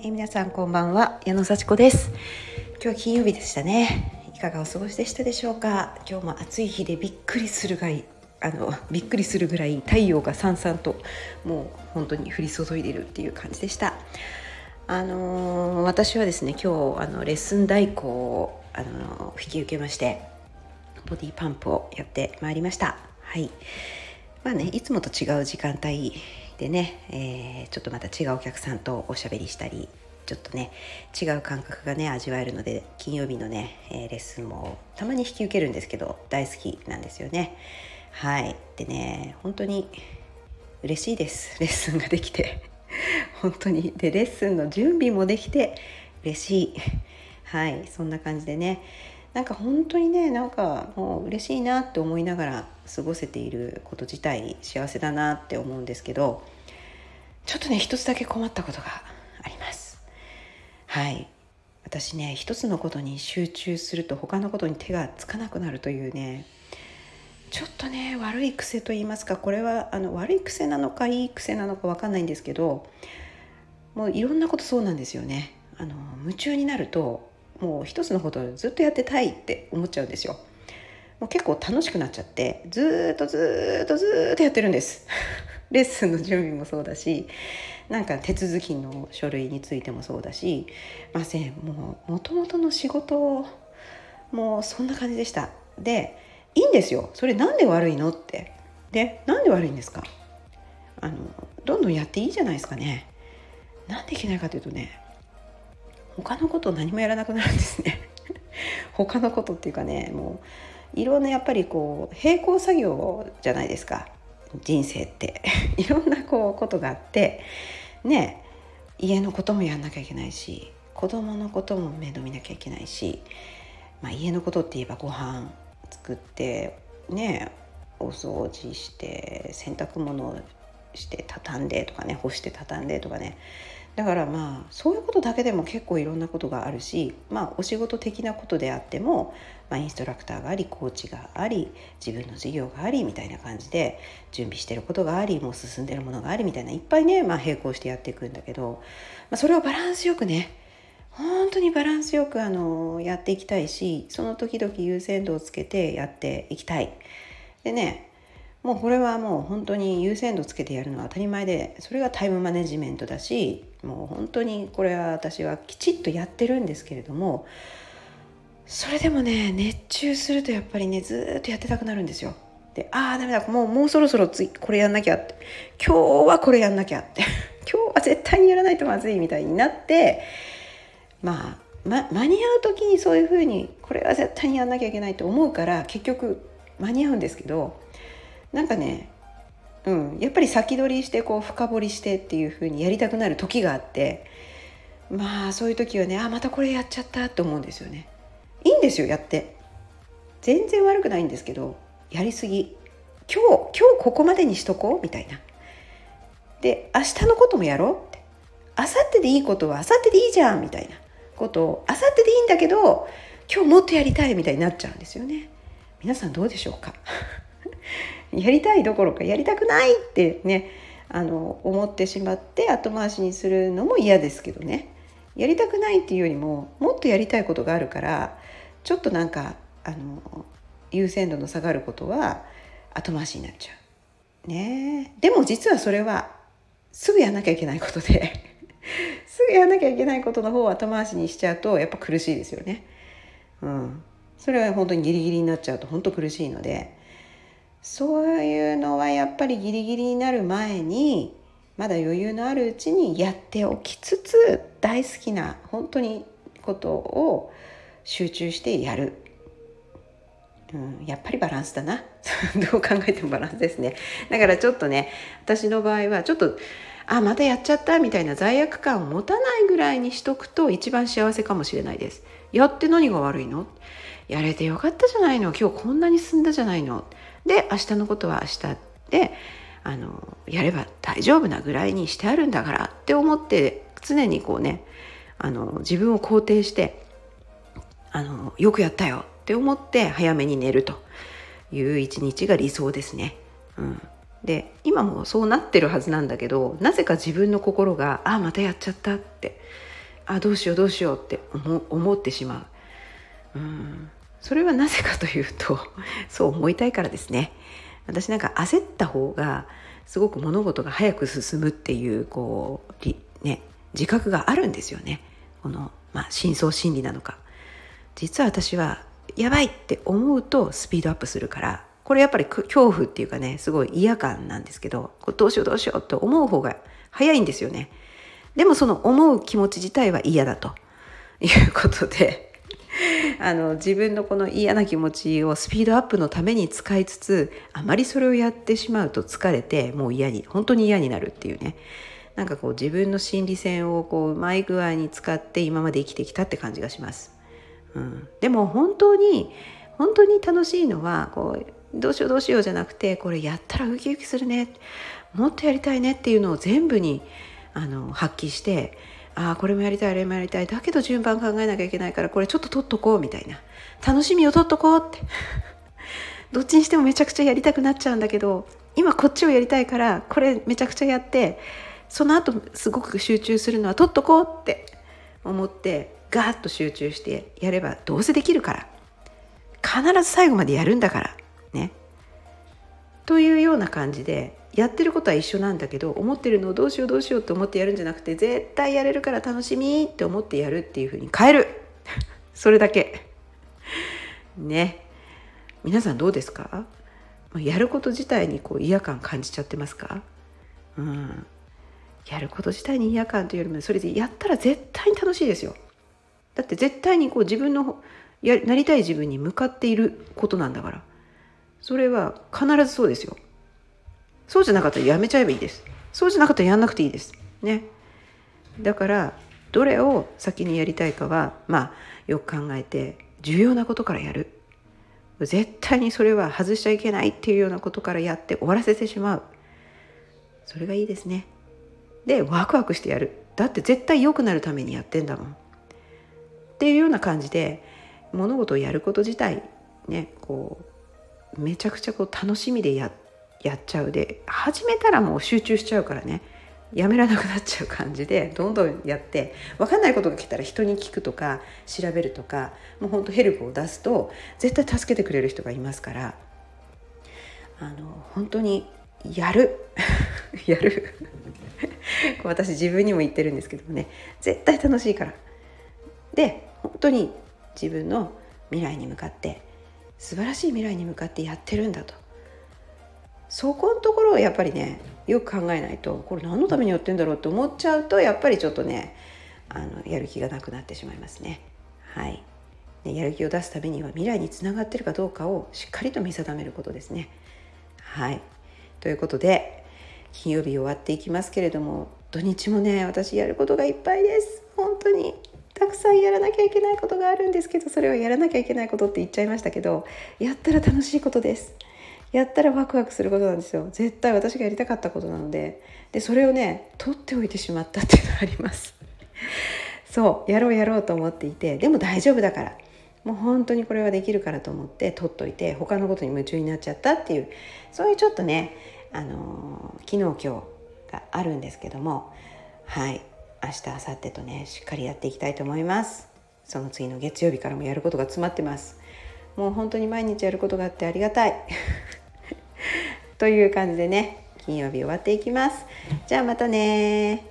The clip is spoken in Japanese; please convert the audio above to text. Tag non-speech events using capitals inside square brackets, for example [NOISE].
えー、皆さんこんばんは矢野幸子です。今日は金曜日でしたね。いかがお過ごしでしたでしょうか？今日も暑い日でびっくりするがいあのびっくりするぐらい太陽がさんさんともう本当に降り注いでるっていう感じでした。あのー、私はですね今日あのレッスン代行をあのー、引き受けましてボディパンプをやってまいりました。はい。まあねいつもと違う時間帯でね、えー、ちょっとまた違うお客さんとおしゃべりしたりちょっとね違う感覚がね味わえるので金曜日のね、えー、レッスンもたまに引き受けるんですけど大好きなんですよね。はい。でね本当に嬉しいです。[LAUGHS] レッスンができて。[LAUGHS] 本当に。でレッスンの準備もできて嬉しい。はい。そんな感じでねなんか本当にねなんかもう嬉しいなって思いながら過ごせていること自体幸せだなって思うんですけどちょっとね一つだけ困ったことがあります。はい。私ね一つのことに集中すると他のことに手がつかなくなるというねちょっとね悪い癖と言いますかこれはあの悪い癖なのかいい癖なのか分かんないんですけどもういろんなことそうなんですよね。あの夢中になるともう一つのことをずっとやってたいって思っちゃうんですよ。もう結構楽しくなっちゃってずっとずっとずっとやってるんです。[LAUGHS] レッスンの準備もそうだしなんか手続きの書類についてもそうだしませんもう元々の仕事もうそんな感じでした。でいいんですよ。それなんで悪いのって。でなんで悪いんですか？あのどんどんやっていいじゃないですかね。なんでいけないかというとね他のこと何もやらなくなるんですね。[LAUGHS] 他のことっていうかねもういろんなやっぱりこう並行作業じゃないですか。人生って。[LAUGHS] いろんなこうことがあってね家のこともやんなきゃいけないし子供のことも面倒見なきゃいけないし、まあ、家のことって言えばご飯作ってねお掃除して洗濯物して畳んでとかね干して畳んでとかねだからまあそういうことだけでも結構いろんなことがあるしまあお仕事的なことであっても、まあ、インストラクターがありコーチがあり自分の授業がありみたいな感じで準備してることがありもう進んでるものがありみたいないっぱいね、まあ、並行してやっていくんだけど、まあ、それをバランスよくね本当にバランスよくあのやっていきたいしその時々優先度をつけてやっていきたい。でねもうこれはもう本当に優先度つけてやるのは当たり前でそれがタイムマネジメントだしもう本当にこれは私はきちっとやってるんですけれどもそれでもね熱中するとやっぱりねずっとやってたくなるんですよ。でああダメだもうもうそろそろ次これやんなきゃって今日はこれやんなきゃって [LAUGHS] 今日は絶対にやらないとまずいみたいになってまあ、ま、間に合う時にそういうふうにこれは絶対にやんなきゃいけないと思うから結局間に合うんですけどなんかねうん、やっぱり先取りしてこう深掘りしてっていう風にやりたくなる時があってまあそういう時はねあまたこれやっちゃったって思うんですよね。いいんですよやって。全然悪くないんですけどやりすぎ。今日今日ここまでにしとこうみたいな。で明日のこともやろうって。明後日でいいことは明後日でいいじゃんみたいな。ことを明後日でいいんだけど今日もっとやりたいみたいになっちゃうんですよね。皆さんどうでしょうか？やりたいどころかやりたくないってねあの思ってしまって後回しにするのも嫌ですけどねやりたくないっていうよりももっとやりたいことがあるからちょっとなんかあの優先度の下がることは後回しになっちゃう。ねでも実はそれはすぐやんなきゃいけないことで [LAUGHS] すぐやんなきゃいけないことの方を後回しにしちゃうとやっぱ苦しいですよね。うん、それは本当にギリギリになっちゃうと本当苦しいのでそういうのはやっぱりギリギリになる前にまだ余裕のあるうちにやっておきつつ大好きな本当にことを集中してやる、うん、やっぱりバランスだな。[LAUGHS] どう考えてもバランスですね。だからちょっとね私の場合はちょっとあまたやっちゃったみたいな罪悪感を持たないぐらいにしとくと一番幸せかもしれないです。やって何が悪いの？やれてよかったじゃないの。今日こんなに進んだじゃないの。で明日のことは明日であのやれば大丈夫なぐらいにしてあるんだからって思って常にこうねあの自分を肯定してあのよくやったよって思って早めに寝るという一日が理想ですね。うん、で今もそうなってるはずなんだけどなぜか自分の心が「あまたやっちゃった」ってあどうしようどうしようって思ってしまう、うん、それはなぜかというと [LAUGHS] そう思いたいからですね。私なんか焦った方がすごく物事が早く進むっていうこうね自覚があるんですよね。この、まあ、深層心理なのか。実は私はやばいって思うとスピードアップするからこれやっぱり恐怖っていうかねすごい嫌感なんですけどこどうしようどうしようって思う方が早いんですよね。でもその思う気持ち自体は嫌だということであの自分のこの嫌な気持ちをスピードアップのために使いつつあまりそれをやってしまうと疲れてもう嫌に本当に嫌になるっていうね。なんかこう自分の心理戦をこううまい具合に使って今まで生きてきたって感じがします。うん、でも本当に本当に楽しいのはこうどうしようどうしようじゃなくてこれやったらウキウキするね。もっとやりたいねっていうのを全部にあの発揮してああこれもやりたいあれもやりたい。だけど順番考えなきゃいけないからこれちょっと取っとこうみたいな。楽しみを取っとこうって。[LAUGHS] どっちにしてもめちゃくちゃやりたくなっちゃうんだけど今こっちをやりたいからこれめちゃくちゃやってその後すごく集中するのは取っとこうって思ってガーッと集中してやればどうせできるから。必ず最後までやるんだからね。というような感じでやってることは一緒なんだけど思ってるのをどうしようどうしようって思ってやるんじゃなくて絶対やれるから楽しみって思ってやるっていうふうに変える。[LAUGHS] それだけ。ね。皆さんどうですか？やること自体にこう嫌感感じちゃってますか？うん。やること自体に嫌感というよりもそれでやったら絶対に楽しいですよ。だって絶対にこう自分のやなりたい自分に向かっていることなんだから。それは必ずそうですよ。そうじゃなかったらやめちゃえばいいです。そうじゃなかったらやんなくていいです。ね。だからどれを先にやりたいかはまあよく考えて重要なことからやる。絶対にそれは外しちゃいけないっていうようなことからやって終わらせてしまう。それがいいですね。でワクワクしてやる。だって絶対良くなるためにやってんだもん。っていうような感じで物事をやること自体ねこうめちゃくちゃこう楽しみでやってやっちゃうで始めたらもう集中しちゃうからね。やめらなくなっちゃう感じでどんどんやって分かんないことが来たら人に聞くとか調べるとかもうほんとヘルプを出すと絶対助けてくれる人がいますから。あの本当にやる。[LAUGHS] やる。私自分にも言ってるんですけどもね。絶対楽しいから。で本当に自分の未来に向かって素晴らしい未来に向かってやってるんだと。そこのところをやっぱりねよく考えないとこれ何のためにやってんだろうって思っちゃうとやっぱりちょっとねあのやる気がなくなってしまいますね。はい、ねやる気を出すためには未来につながってるかどうかをしっかりと見定めることですね。はいということで金曜日終わっていきますけれども土日もね私やることがいっぱいです本当にたくさんやらなきゃいけないことがあるんですけどそれはやらなきゃいけないことって言っちゃいましたけどやったら楽しいことですやったらワクワクすることなんですよ。絶対私がやりたかったことなので。でそれをね取っておいてしまったっていうのがあります。[LAUGHS] そうやろうやろうと思っていて。でも大丈夫だから。もう本当にこれはできるからと思って取っといて他のことに夢中になっちゃったっていう。そういうちょっとねあの昨日今日があるんですけども。はい。明日明後日とねしっかりやっていきたいと思います。その次の月曜日からもやることが詰まってます。もう本当に毎日やることがあってありがたい。[LAUGHS] という感じでね金曜日終わっていきます。じゃあまたね